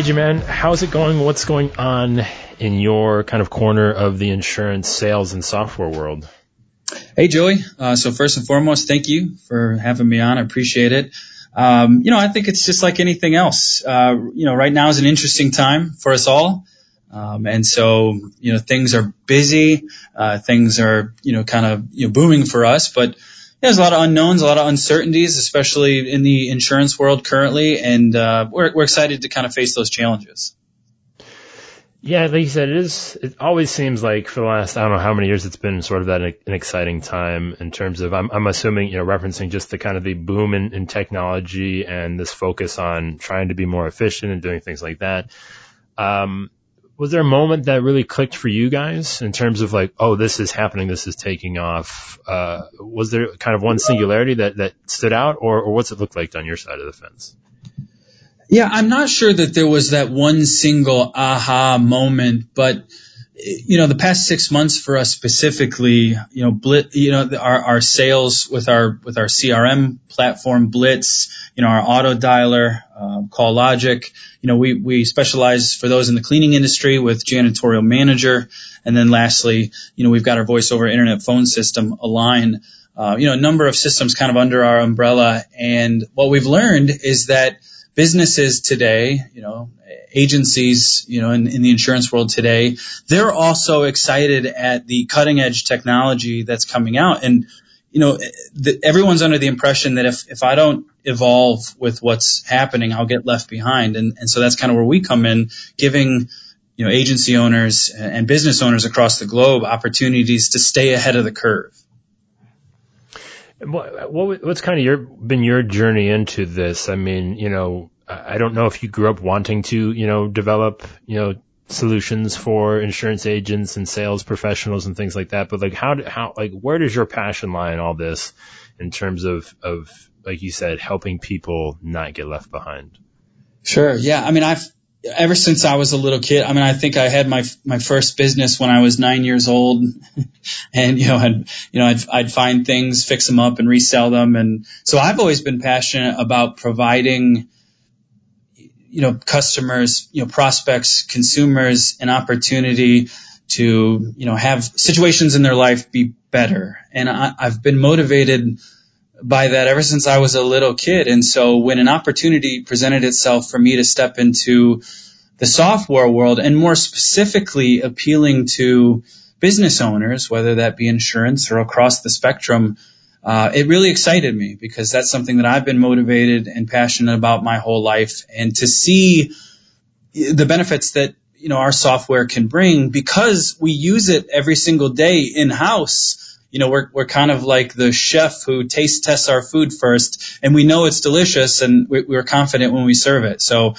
AJ man, how's it going? What's going on in your kind of corner of the insurance sales and software world? Hey, Joey. Uh, so first and foremost, thank you for having me on. I appreciate it. Um, you know, I think it's just like anything else. Uh, you know, right now is an interesting time for us all. Um, and so, you know, things are busy, uh, things are, you know, kind of, you know, booming for us, but there's a lot of unknowns, a lot of uncertainties, especially in the insurance world currently. And, uh, we're, we're excited to kind of face those challenges. Yeah, like you said, it is. It always seems like for the last I don't know how many years it's been sort of that an exciting time in terms of I'm, I'm assuming you know referencing just the kind of the boom in, in technology and this focus on trying to be more efficient and doing things like that. Um, was there a moment that really clicked for you guys in terms of like, oh, this is happening, this is taking off? Uh, was there kind of one singularity that that stood out, or, or what's it look like on your side of the fence? Yeah, I'm not sure that there was that one single aha moment, but you know, the past six months for us specifically, you know, Blitz, you know, our, our sales with our, with our CRM platform, Blitz, you know, our auto dialer, uh, CallLogic, you know, we, we specialize for those in the cleaning industry with janitorial manager. And then lastly, you know, we've got our voice over internet phone system, Align, uh, you know, a number of systems kind of under our umbrella. And what we've learned is that businesses today, you know, agencies, you know, in, in, the insurance world today, they're also excited at the cutting edge technology that's coming out. And, you know, the, everyone's under the impression that if, if I don't evolve with what's happening, I'll get left behind. And, and so that's kind of where we come in, giving, you know, agency owners and business owners across the globe opportunities to stay ahead of the curve. What, what, what's kind of your been your journey into this? I mean, you know, I don't know if you grew up wanting to, you know, develop, you know, solutions for insurance agents and sales professionals and things like that. But like, how, how, like, where does your passion lie in all this in terms of, of, like you said, helping people not get left behind? Sure. Yeah. I mean, I've, ever since I was a little kid, I mean, I think I had my my first business when I was nine years old, and you know, I'd you know, I'd I'd find things, fix them up, and resell them, and so I've always been passionate about providing you know, customers, you know, prospects, consumers an opportunity to, you know, have situations in their life be better. And I, I've been motivated by that ever since I was a little kid. And so when an opportunity presented itself for me to step into the software world and more specifically appealing to business owners, whether that be insurance or across the spectrum, uh, it really excited me because that's something that I've been motivated and passionate about my whole life. And to see the benefits that you know our software can bring because we use it every single day in house. You know, we're we're kind of like the chef who taste tests our food first, and we know it's delicious, and we're confident when we serve it. So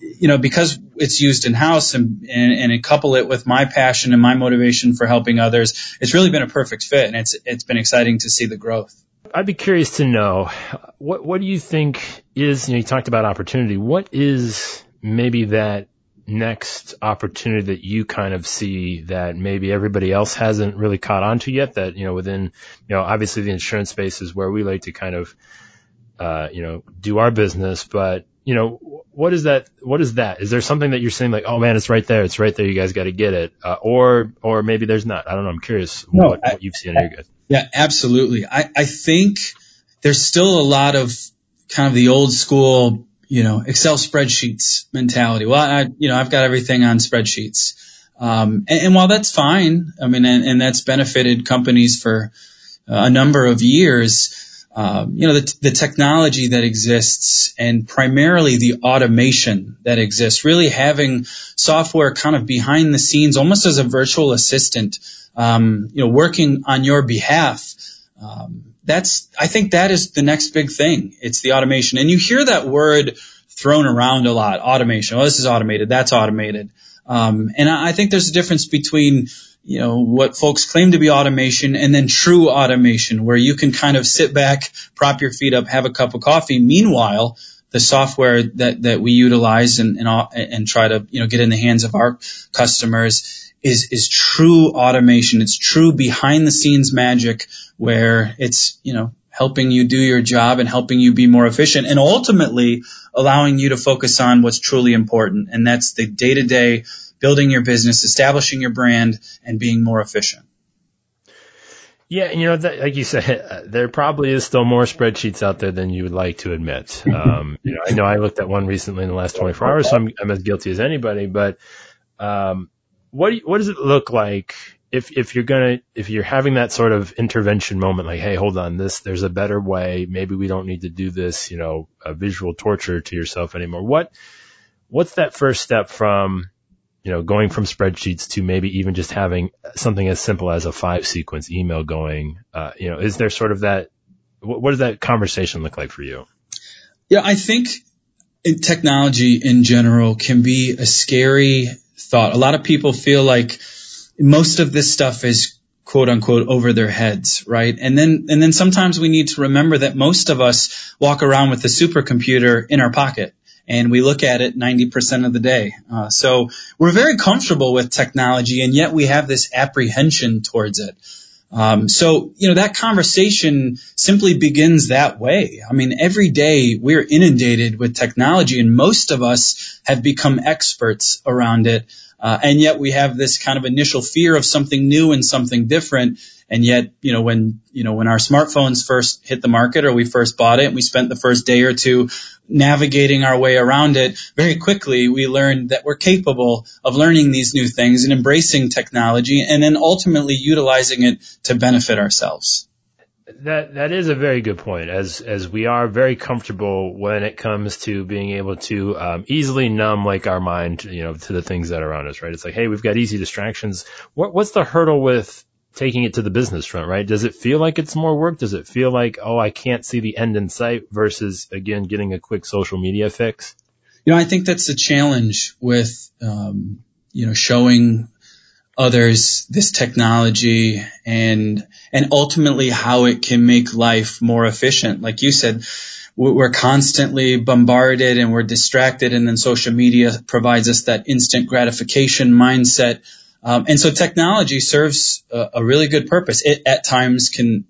you know, because it's used in house and, and, and couple it with my passion and my motivation for helping others, it's really been a perfect fit and it's, it's been exciting to see the growth. I'd be curious to know what, what do you think is, you know, you talked about opportunity. What is maybe that next opportunity that you kind of see that maybe everybody else hasn't really caught on to yet that, you know, within, you know, obviously the insurance space is where we like to kind of, uh, you know, do our business, but you know, what is that? What is that? Is there something that you're saying like, oh man, it's right there, it's right there, you guys got to get it, uh, or or maybe there's not. I don't know. I'm curious no, what, I, what you've seen your. Yeah, absolutely. I I think there's still a lot of kind of the old school, you know, Excel spreadsheets mentality. Well, I you know I've got everything on spreadsheets, um, and, and while that's fine, I mean, and, and that's benefited companies for a number of years um, you know, the, the technology that exists and primarily the automation that exists, really having software kind of behind the scenes, almost as a virtual assistant, um, you know, working on your behalf. Um, that's, I think that is the next big thing. It's the automation. And you hear that word thrown around a lot, automation. Oh, this is automated. That's automated. Um, and I, I think there's a difference between you know, what folks claim to be automation and then true automation where you can kind of sit back, prop your feet up, have a cup of coffee. Meanwhile, the software that, that we utilize and, and, and try to, you know, get in the hands of our customers is, is true automation. It's true behind the scenes magic where it's, you know, helping you do your job and helping you be more efficient and ultimately allowing you to focus on what's truly important. And that's the day to day building your business, establishing your brand and being more efficient. Yeah, you know, that, like you said, there probably is still more spreadsheets out there than you would like to admit. Um, you know, I know I looked at one recently in the last 24 hours, so I'm, I'm as guilty as anybody. But um, what you, what does it look like if if you're gonna if you're having that sort of intervention moment, like, hey, hold on, this there's a better way. Maybe we don't need to do this, you know, a visual torture to yourself anymore. What what's that first step from you know, going from spreadsheets to maybe even just having something as simple as a five sequence email going, uh, you know, is there sort of that, what, what does that conversation look like for you? Yeah, I think technology in general can be a scary thought. A lot of people feel like most of this stuff is quote unquote over their heads, right? And then, and then sometimes we need to remember that most of us walk around with the supercomputer in our pocket and we look at it 90% of the day. Uh, so we're very comfortable with technology and yet we have this apprehension towards it. Um, so, you know, that conversation simply begins that way. I mean, every day we're inundated with technology and most of us have become experts around it. Uh, and yet we have this kind of initial fear of something new and something different. And yet, you know, when, you know, when our smartphones first hit the market or we first bought it and we spent the first day or two navigating our way around it, very quickly we learned that we're capable of learning these new things and embracing technology and then ultimately utilizing it to benefit ourselves. That that is a very good point. As as we are very comfortable when it comes to being able to um, easily numb like our mind, you know, to the things that are around us. Right? It's like, hey, we've got easy distractions. What what's the hurdle with taking it to the business front, right? Does it feel like it's more work? Does it feel like, oh, I can't see the end in sight versus again, getting a quick social media fix? You know, I think that's the challenge with, um, you know, showing others this technology and, and ultimately how it can make life more efficient. Like you said, we're constantly bombarded and we're distracted and then social media provides us that instant gratification mindset um, and so technology serves a, a, really good purpose. It at times can,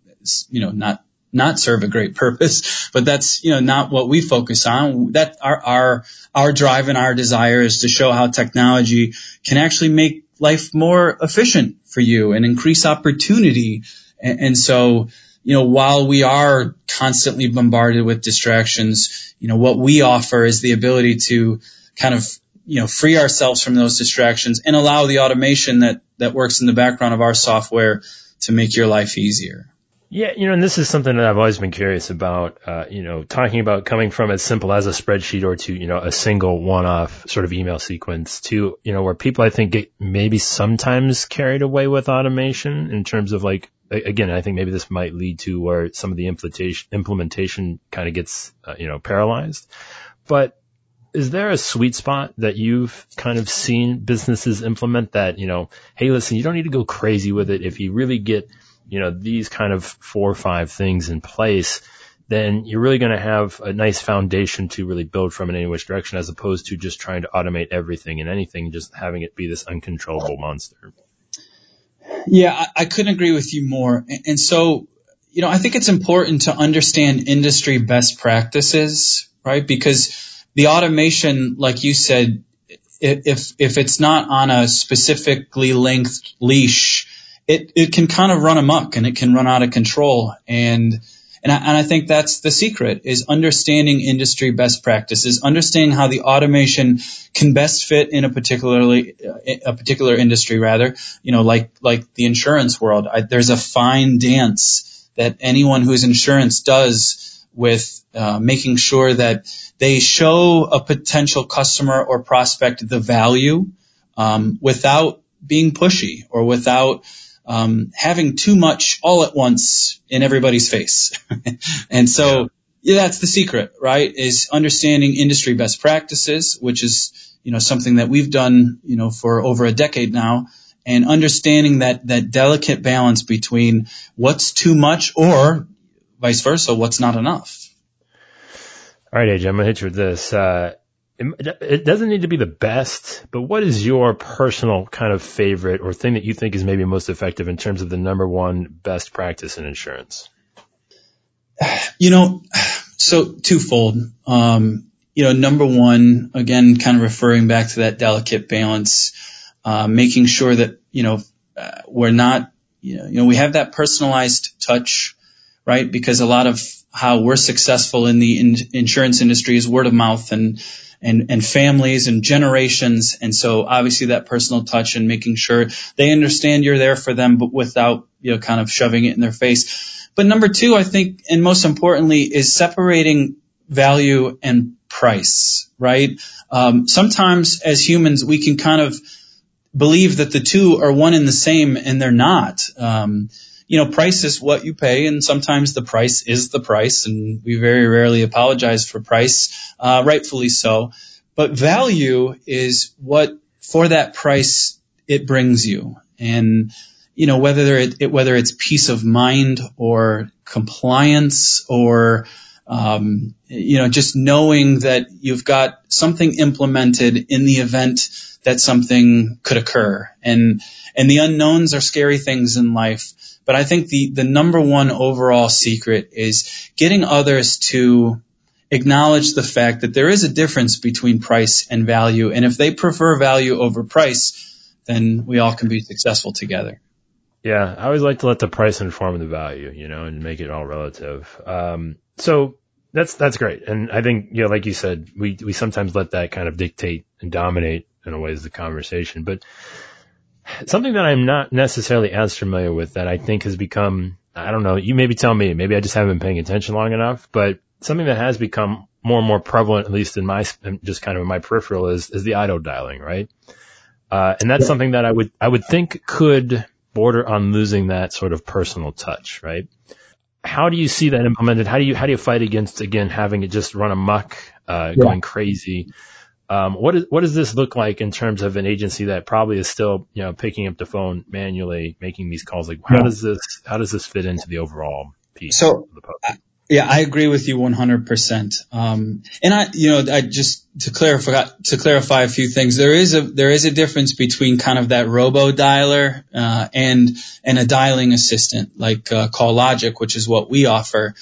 you know, not not serve a great purpose, but that's you know not what we focus on. That our our our drive and our desire is to show how technology can actually make life more efficient for you and increase opportunity. And, and so you know, while we are constantly bombarded with distractions, you know, what we offer is the ability to kind of you know, free ourselves from those distractions and allow the automation that, that works in the background of our software to make your life easier. Yeah, you know, and this is something that I've always been curious about, uh, you know, talking about coming from as simple as a spreadsheet or to, you know, a single one-off sort of email sequence to, you know, where people I think get maybe sometimes carried away with automation in terms of like, again, I think maybe this might lead to where some of the implementation, implementation kind of gets, uh, you know, paralyzed. But is there a sweet spot that you've kind of seen businesses implement that, you know, hey, listen, you don't need to go crazy with it. If you really get, you know, these kind of four or five things in place, then you're really going to have a nice foundation to really build from in any which direction as opposed to just trying to automate everything and anything, just having it be this uncontrollable monster. Yeah, I, I couldn't agree with you more. And, and so, you know, I think it's important to understand industry best practices, right? Because the automation, like you said, if if it's not on a specifically length leash, it it can kind of run amok and it can run out of control. And and I, and I think that's the secret is understanding industry best practices, understanding how the automation can best fit in a particularly a particular industry rather, you know, like like the insurance world. I, there's a fine dance that anyone who's insurance does with uh, making sure that they show a potential customer or prospect the value um, without being pushy or without um, having too much all at once in everybody's face. and so yeah. that's the secret, right? Is understanding industry best practices, which is you know something that we've done you know for over a decade now. And understanding that, that delicate balance between what's too much or vice versa, what's not enough. All right, AJ, I'm gonna hit you with this. Uh, it, doesn't need to be the best, but what is your personal kind of favorite or thing that you think is maybe most effective in terms of the number one best practice in insurance? You know, so twofold. Um, you know, number one, again, kind of referring back to that delicate balance, uh, making sure that, you know, uh, we're not, you know, you know, we have that personalized touch, right? Because a lot of how we're successful in the in- insurance industry is word of mouth and, and, and families and generations. And so obviously that personal touch and making sure they understand you're there for them, but without, you know, kind of shoving it in their face. But number two, I think, and most importantly, is separating value and price, right? Um, sometimes as humans, we can kind of believe that the two are one and the same, and they're not. Um, you know, price is what you pay, and sometimes the price is the price, and we very rarely apologize for price, uh, rightfully so. But value is what, for that price, it brings you, and you know whether it, it whether it's peace of mind or compliance or um, you know, just knowing that you've got something implemented in the event that something could occur. And, and the unknowns are scary things in life. But I think the, the number one overall secret is getting others to acknowledge the fact that there is a difference between price and value. And if they prefer value over price, then we all can be successful together. Yeah, I always like to let the price inform the value, you know, and make it all relative. Um, so that's that's great, and I think you know, like you said, we we sometimes let that kind of dictate and dominate in a way the conversation. But something that I'm not necessarily as familiar with that I think has become, I don't know, you maybe tell me, maybe I just haven't been paying attention long enough, but something that has become more and more prevalent, at least in my just kind of in my peripheral, is is the auto dialing, right? Uh, and that's something that I would I would think could border on losing that sort of personal touch, right? How do you see that implemented? How do you how do you fight against again having it just run amok, uh, yeah. going crazy? Um, what is what does this look like in terms of an agency that probably is still you know picking up the phone manually, making these calls? Like how yeah. does this how does this fit into the overall piece? So yeah, I agree with you 100%. Um, and I, you know, I just to clarify to clarify a few things. There is a there is a difference between kind of that robo dialer uh, and and a dialing assistant like uh, CallLogic, which is what we offer.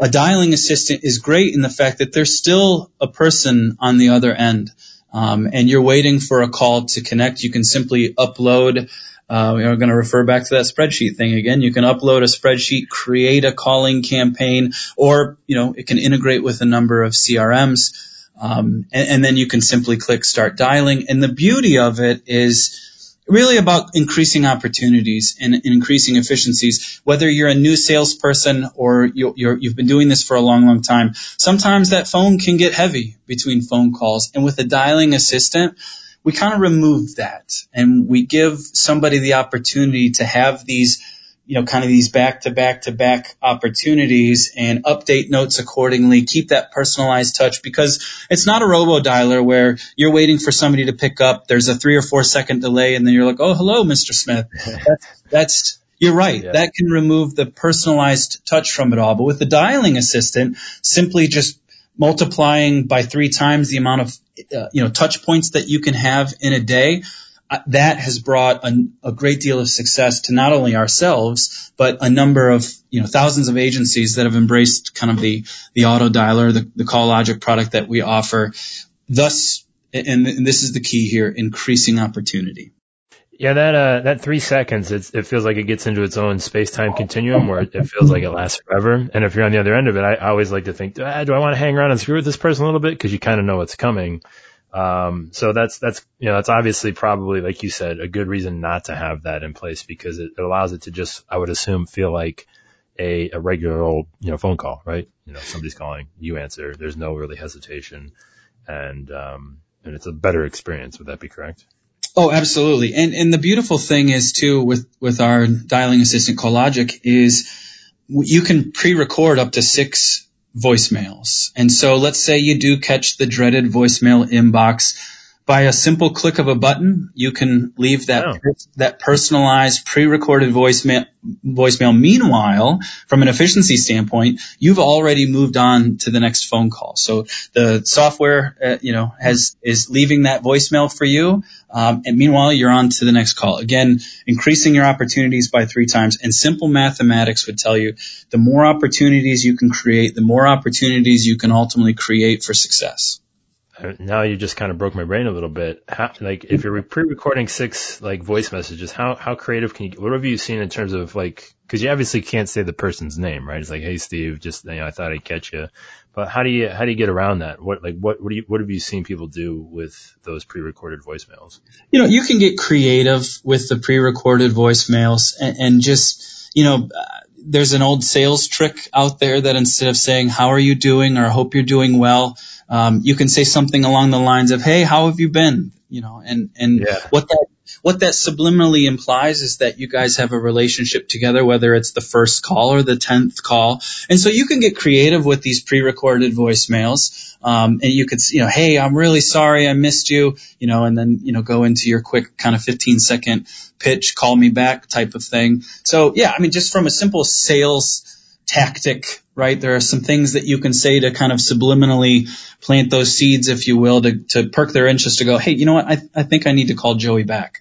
A dialing assistant is great in the fact that there's still a person on the other end, um, and you're waiting for a call to connect. You can simply upload uh, we're going to refer back to that spreadsheet thing again. You can upload a spreadsheet, create a calling campaign, or you know it can integrate with a number of CRMs, um, and, and then you can simply click start dialing. And the beauty of it is really about increasing opportunities and, and, increasing efficiencies. Whether you're a new salesperson or you have been doing this for a long, long time, sometimes that phone can get heavy between phone calls. And with a dialing assistant, we kind of remove that and we give somebody the opportunity to have these you know, kind of these back to back to back opportunities and update notes accordingly, keep that personalized touch because it's not a robo dialer where you're waiting for somebody to pick up. There's a three or four second delay and then you're like, Oh, hello, Mr. Smith. that's, that's, you're right. Yeah. That can remove the personalized touch from it all. But with the dialing assistant, simply just multiplying by three times the amount of uh, you know touch points that you can have in a day that has brought a, a, great deal of success to not only ourselves but a number of you know thousands of agencies that have embraced kind of the the auto dialer the, the call logic product that we offer thus and, and this is the key here increasing opportunity yeah, that uh, that three seconds, it feels like it gets into its own space time continuum where it, feels like it lasts forever. And if you're on the other end of it, I, I always like to think, ah, do I want to hang around and screw with this person a little bit because you kind of know what's coming. Um, so that's that's you know that's obviously probably like you said a good reason not to have that in place because it, it allows it to just I would assume feel like a, a regular old you know phone call, right? You know somebody's calling, you answer. There's no really hesitation, and um, and it's a better experience. Would that be correct? Oh, absolutely. And and the beautiful thing is too with with our dialing assistant CallLogic is you can pre-record up to six voicemails. And so let's say you do catch the dreaded voicemail inbox. By a simple click of a button, you can leave that Oh. that personalized pre-recorded voicemail. Voicemail. Meanwhile, from an efficiency standpoint, you've already moved on to the next phone call. So the software, uh, you know, has is leaving that voicemail for you, um, and meanwhile you're on to the next call. Again, increasing your opportunities by three times. And simple mathematics would tell you the more opportunities you can create, the more opportunities you can ultimately create for success. Now you just kind of broke my brain a little bit. How, like, if you're pre-recording six like voice messages, how how creative can you? What have you seen in terms of like? Because you obviously can't say the person's name, right? It's like, hey, Steve, just you know, I thought I'd catch you. But how do you how do you get around that? What like what what do you what have you seen people do with those pre-recorded voicemails? you know, you can get creative with the pre-recorded voicemails and, and just, you know, there's an old sales trick out there that instead of saying, how are you doing or hope you're doing well, um, you can say something along the lines of, hey, how have you been? You know, and, and Yeah. what that, what that subliminally implies is that you guys have a relationship together, whether it's the first call or the tenth call. And so you can get creative with these pre-recorded voicemails. Um, and you could, you know, hey, I'm really sorry I missed you, you know, and then, you know, go into your quick kind of 15 second pitch, call me back type of thing. So yeah, I mean, just from a simple sales tactic, right? There are some things that you can say to kind of subliminally plant those seeds, if you will, to, to perk their interest to go, hey, you know what? I, I think I need to call Joey back.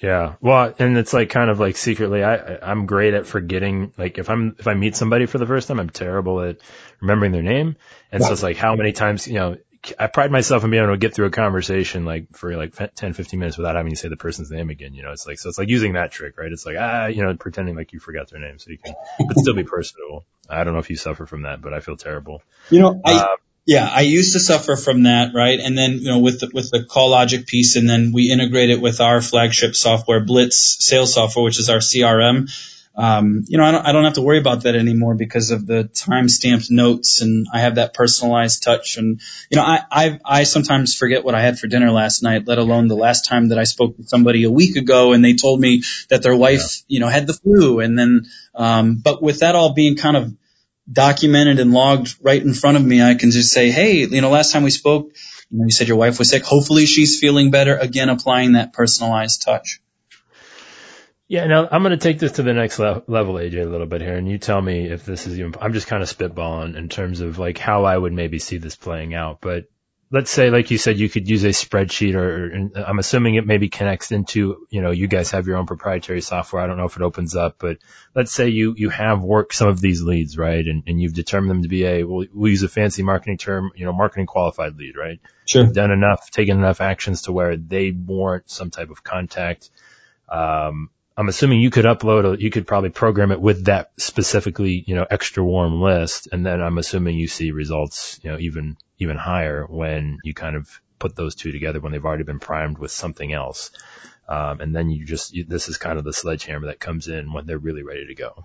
Yeah. Well, and it's like kind of like secretly, I, I'm great at forgetting. Like if I'm, if I meet somebody for the first time, I'm terrible at remembering their name. And so it's like how many times, you know, I pride myself in being able to get through a conversation like for like 10, 15 minutes without having to say the person's name again. You know, it's like, so it's like using that trick, right? It's like, ah, you know, pretending like you forgot their name so you can, but still be personable. I don't know if you suffer from that, but I feel terrible. You know, I, Uh, yeah, I used to suffer from that, right? And then, you know, with the, with the call logic piece and then we integrate it with our flagship software, Blitz sales software, which is our CRM. Um, you know, I don't, I don't have to worry about that anymore because of the time stamped notes and I have that personalized touch. And, you know, I, I, I sometimes forget what I had for dinner last night, let alone the last time that I spoke to somebody a week ago and they told me that their wife, you know, had the flu. And then, um, but with that all being kind of documented and logged right in front of me, I can just say, hey, you know, last time we spoke, you know, you said your wife was sick. Hopefully she's feeling better. Again, applying that personalized touch. Yeah, now I'm going to take this to the next le- level, AJ, a little bit here, and you tell me if this is even. I'm just kind of spitballing in terms of like how I would maybe see this playing out. But let's say, like you said, you could use a spreadsheet, or, I'm assuming it maybe connects into, you know, you guys have your own proprietary software. I don't know if it opens up, but let's say you you have worked some of these leads, right, and, and you've determined them to be a, we'll, we'll use a fancy marketing term, you know, marketing qualified lead, right? Sure. done enough, taken enough actions to where they warrant some type of contact. Um, I'm assuming you could upload, a, you could probably program it with that specifically, you know, extra warm list. And then I'm assuming you see results, you know, even, even higher when you kind of put those two together when they've already been primed with something else. Um, and then you just, you, this is kind of the sledgehammer that comes in when they're really ready to go.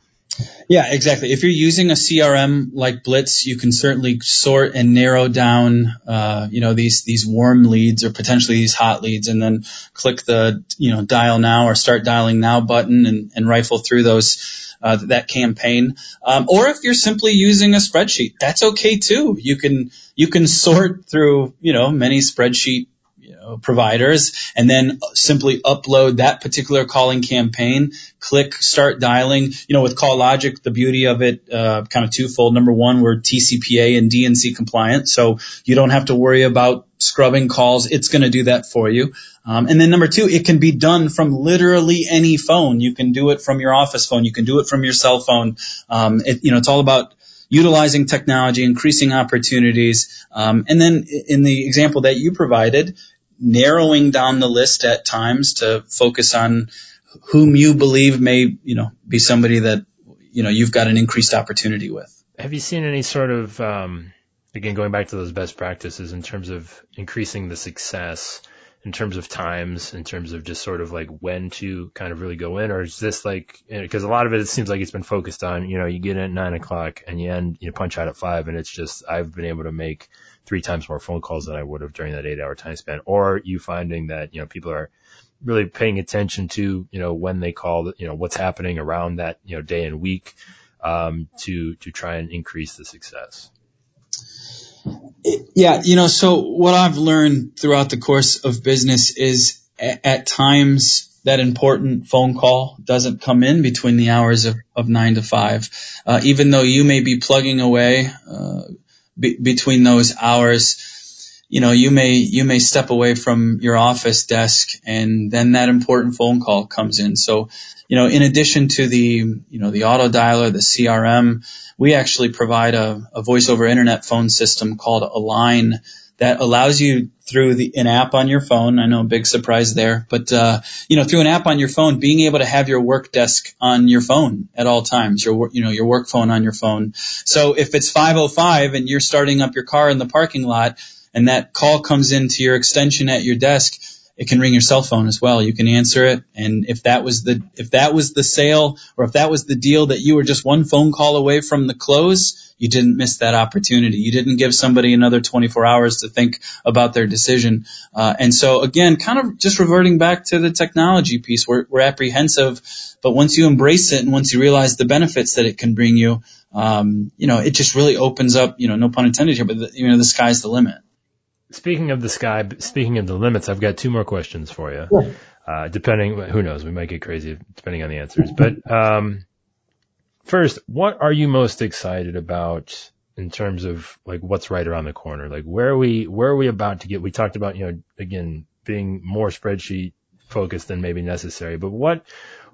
Yeah, exactly. If you're using a CRM like Blitz, you can certainly sort and narrow down, uh, you know, these, these warm leads or potentially these hot leads and then click the, you know, dial now or start dialing now button and, and rifle through those, uh, that campaign. Um, or if you're simply using a spreadsheet, that's okay too. You can, you can sort through, you know, many spreadsheet you know, providers and then simply upload that particular calling campaign, click start dialing. You know, with Call Logic, the beauty of it, uh, kind of twofold. Number one, we're TCPA and DNC compliant. So you don't have to worry about scrubbing calls. It's going to do that for you. Um, and then number two, it can be done from literally any phone. You can do it from your office phone. You can do it from your cell phone. Um, it, you know, it's all about utilizing technology, increasing opportunities. Um, and then in the example that you provided, narrowing down the list at times to focus on whom you believe may, you know, be somebody that, you know, you've got an increased opportunity with. Have you seen any sort of, um, again, going back to those best practices in terms of increasing the success, in terms of times, in terms of just sort of like when to kind of really go in, or is this like, because a lot of it, it seems like it's been focused on, you know, you get in at nine o'clock and you end, you punch out at five, and it's just, I've been able to make three times more phone calls than I would have during that eight hour time span, or are you finding that, you know, people are really paying attention to, you know, when they call, you know, what's happening around that, you know, day and week, um, to, to try and increase the success. Yeah, you know, so what I've learned throughout the course of business is at, times that important phone call doesn't come in between the hours of, of nine to five. Uh, even though you may be plugging away uh, be, between those hours, you know, you may you may step away from your office desk, and then that important phone call comes in. So, you know, in addition to the you know the auto dialer, the CRM, we actually provide a, a voice over internet phone system called Align that allows you through the, an app on your phone. I know a big surprise there, but, uh, you know, through an app on your phone, being able to have your work desk on your phone at all times, your, you know, your work phone on your phone. So if it's 505 and you're starting up your car in the parking lot and that call comes into your extension at your desk, it can ring your cell phone as well. You can answer it. And if that was the, if that was the sale or if that was the deal that you were just one phone call away from the close, you didn't miss that opportunity. You didn't give somebody another 24 hours to think about their decision. Uh, and so again, kind of just reverting back to the technology piece, we're, we're apprehensive, but once you embrace it and once you realize the benefits that it can bring you, um, you know, it just really opens up, you know, no pun intended here, but the, you know, the sky's the limit. Speaking of the sky, speaking of the limits, I've got two more questions for you. Yeah. Uh, depending, who knows, we might get crazy depending on the answers, but, um, First, what are you most excited about in terms of like what's right around the corner? Like where are we where are we about to get? We talked about, you know, again, being more spreadsheet focused than maybe necessary, but what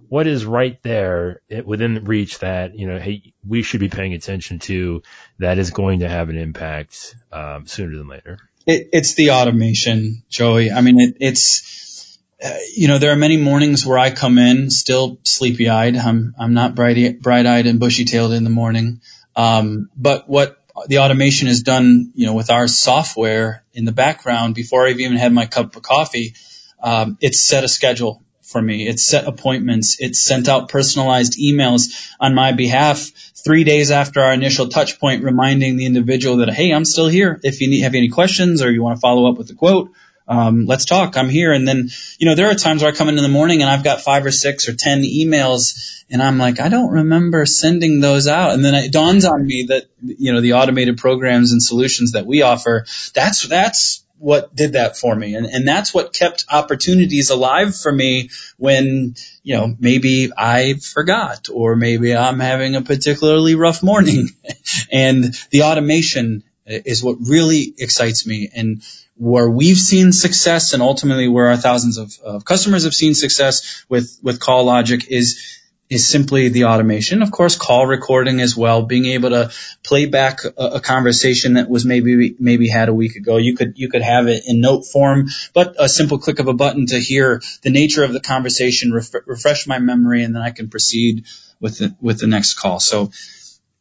what is right there within reach that, you know, hey, we should be paying attention to that is going to have an impact um, sooner than later? It, it's the automation, Joey. I mean, it, it's uh, you know, there are many mornings where I come in still sleepy eyed. I'm, I'm not bright, bright eyed and bushy tailed in the morning. Um, but what the automation has done, you know, with our software in the background before I've even had my cup of coffee, um, it's set a schedule for me. It set appointments. It sent out personalized emails on my behalf three days after our initial touch point, reminding the individual that, hey, I'm still here. If you need, have any questions or you want to follow up with a quote, um, let's talk. I'm here. And then, you know, there are times where I come in in the morning and I've got five or six or ten emails and I'm like, I don't remember sending those out. And then it dawns on me that, you know, the automated programs and solutions that we offer, that's, that's what did that for me. And, and that's what kept opportunities alive for me when, you know, maybe I forgot or maybe I'm having a particularly rough morning and the automation is what really excites me. And where we've seen success and ultimately where our thousands of, of customers have seen success with, with call logic is, is simply the automation. Of course, call recording as well, being able to play back a, a, conversation that was maybe, maybe had a week ago. You could, you could have it in note form, but a simple click of a button to hear the nature of the conversation, ref- refresh my memory, and then I can proceed with the, with the next call. So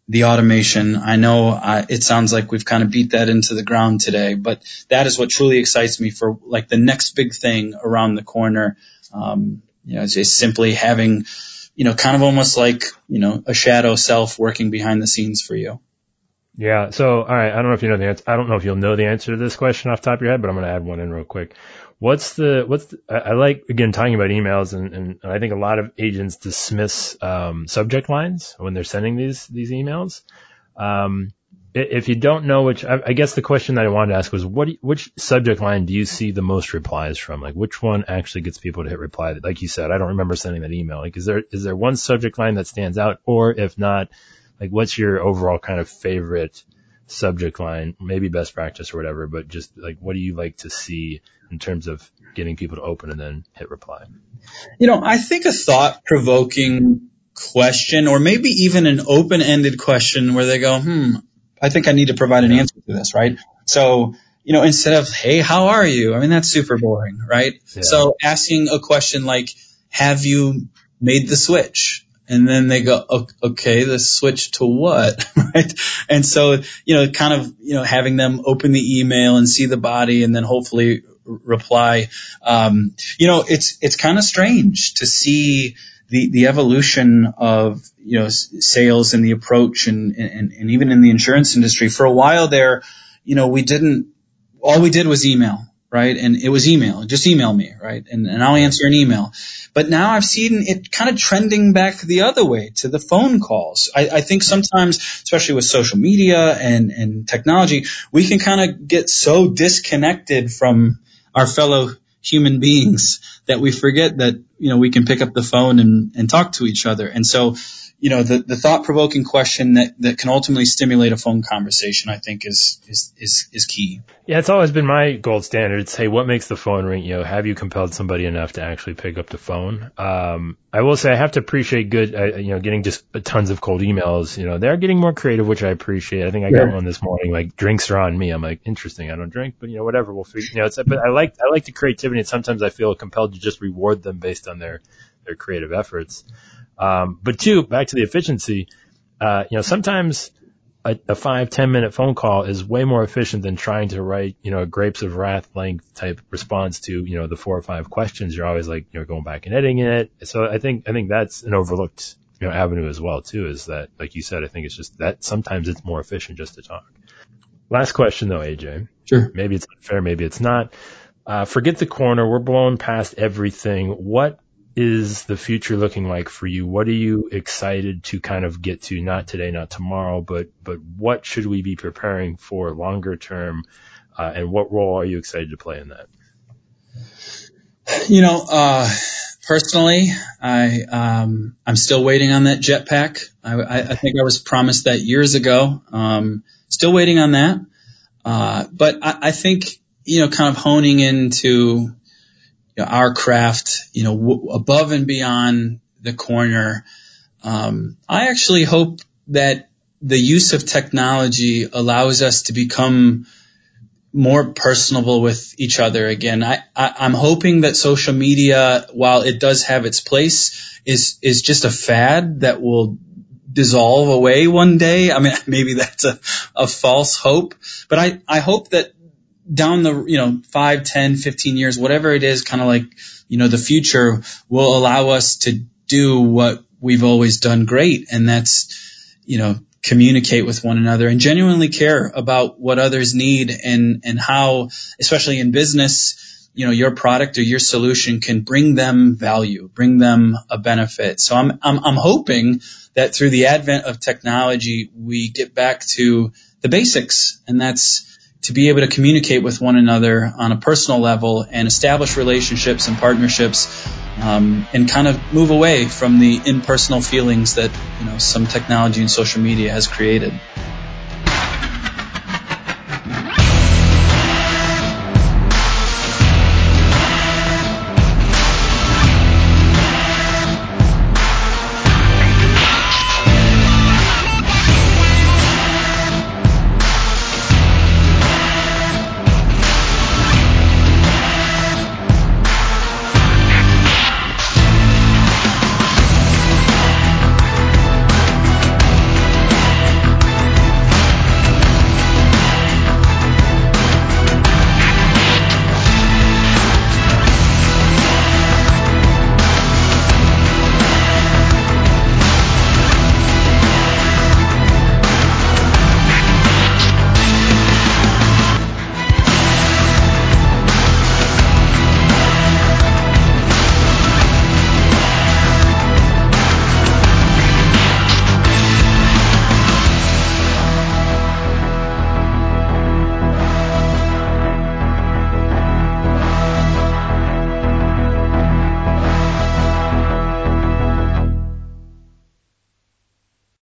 the automation. I know uh, it sounds like we've kind of beat that into the ground today, but that is what truly excites me for like the next big thing around the corner. Um, you know, it's just simply having, you know, kind of almost like, you know, a shadow self working behind the scenes for you. Yeah. So, all right. I don't know if you know the answer. I don't know if you'll know the answer to this question off the top of your head, but I'm going to add one in real quick. What's the what's the, I like again talking about emails and, and, and I think a lot of agents dismiss um, subject lines when they're sending these these emails. Um, if you don't know which, I, guess the question that I wanted to ask was what which subject line do you see the most replies from? Like which one actually gets people to hit reply? Like you said, I don't remember sending that email. Like is there is there one subject line that stands out, or if not, like what's your overall kind of favorite subject line? Maybe best practice or whatever, but just like what do you like to see in terms of getting people to open and then hit reply? You know, I think a thought provoking question or maybe even an open ended question where they go, hmm, I think I need to provide an answer to this, right? So, you know, instead of, hey, how are you? I mean, that's super boring, right? Yeah. So asking a question like, have you made the switch? And then they go, okay, the switch to what? right? And so, you know, kind of, you know, having them open the email and see the body and then hopefully reply. Um, you know, it's it's kind of strange to see the the evolution of you know sales and the approach and, and and even in the insurance industry. For a while there, you know, we didn't. All we did was email, right? And it was email. Just email me, right? And and I'll answer an email. But now I've seen it kind of trending back the other way to the phone calls. I, I think sometimes, especially with social media and, and technology, we can kind of get so disconnected from our fellow human beings that we forget that, you know, we can pick up the phone and, and talk to each other. And so, you know, the, the thought provoking question that, that can ultimately stimulate a phone conversation, I think is, is, is, is key. Yeah, it's always been my gold standard. It's, hey, what makes the phone ring? You know, have you compelled somebody enough to actually pick up the phone? Um, I will say I have to appreciate good, uh, you know, getting just tons of cold emails. You know, they're getting more creative, which I appreciate. I think I got one this morning, like drinks are on me. I'm like, interesting. I don't drink, but you know, whatever. We'll figure, you know, it's, but I like, I like the creativity and sometimes I feel compelled to just reward them based on their, their creative efforts. Um, but two, back to the efficiency, uh, you know, sometimes a, a five, 10 minute phone call is way more efficient than trying to write, you know, a grapes of wrath length type response to, you know, the four or five questions. You're always like, you know, going back and editing it. So I think, I think that's an overlooked, you know, avenue as well too, is that, like you said, I think it's just that sometimes it's more efficient just to talk. Last question though, AJ. Sure. Maybe it's unfair, maybe it's not. Uh, forget the corner. We're blowing past everything. What is the future looking like for you? What are you excited to kind of get to? Not today, not tomorrow, but but what should we be preparing for longer term? Uh, and what role are you excited to play in that? You know, uh, personally, I um, I'm still waiting on that jetpack. I, I, think I was promised that years ago. Um, still waiting on that. Uh, but I, I think you know, kind of honing into you know, our craft, you know, w- above and beyond the corner. Um, I actually hope that the use of technology allows us to become more personable with each other again. I, I, I'm hoping that social media, while it does have its place, is is just a fad that will dissolve away one day. I mean, maybe that's a, a false hope, but I, I hope that down the, you know, 5, 10, 15 years, whatever it is, kind of like, you know, the future will allow us to do what we've always done great. And that's, you know, communicate with one another and genuinely care about what others need and, and how, especially in business, you know, your product or your solution can bring them value, bring them a benefit. So I'm, I'm, I'm hoping that through the advent of technology, we get back to the basics and that's, to be able to communicate with one another on a personal level and establish relationships and partnerships um, and kind of move away from the impersonal feelings that you know some technology and social media has created.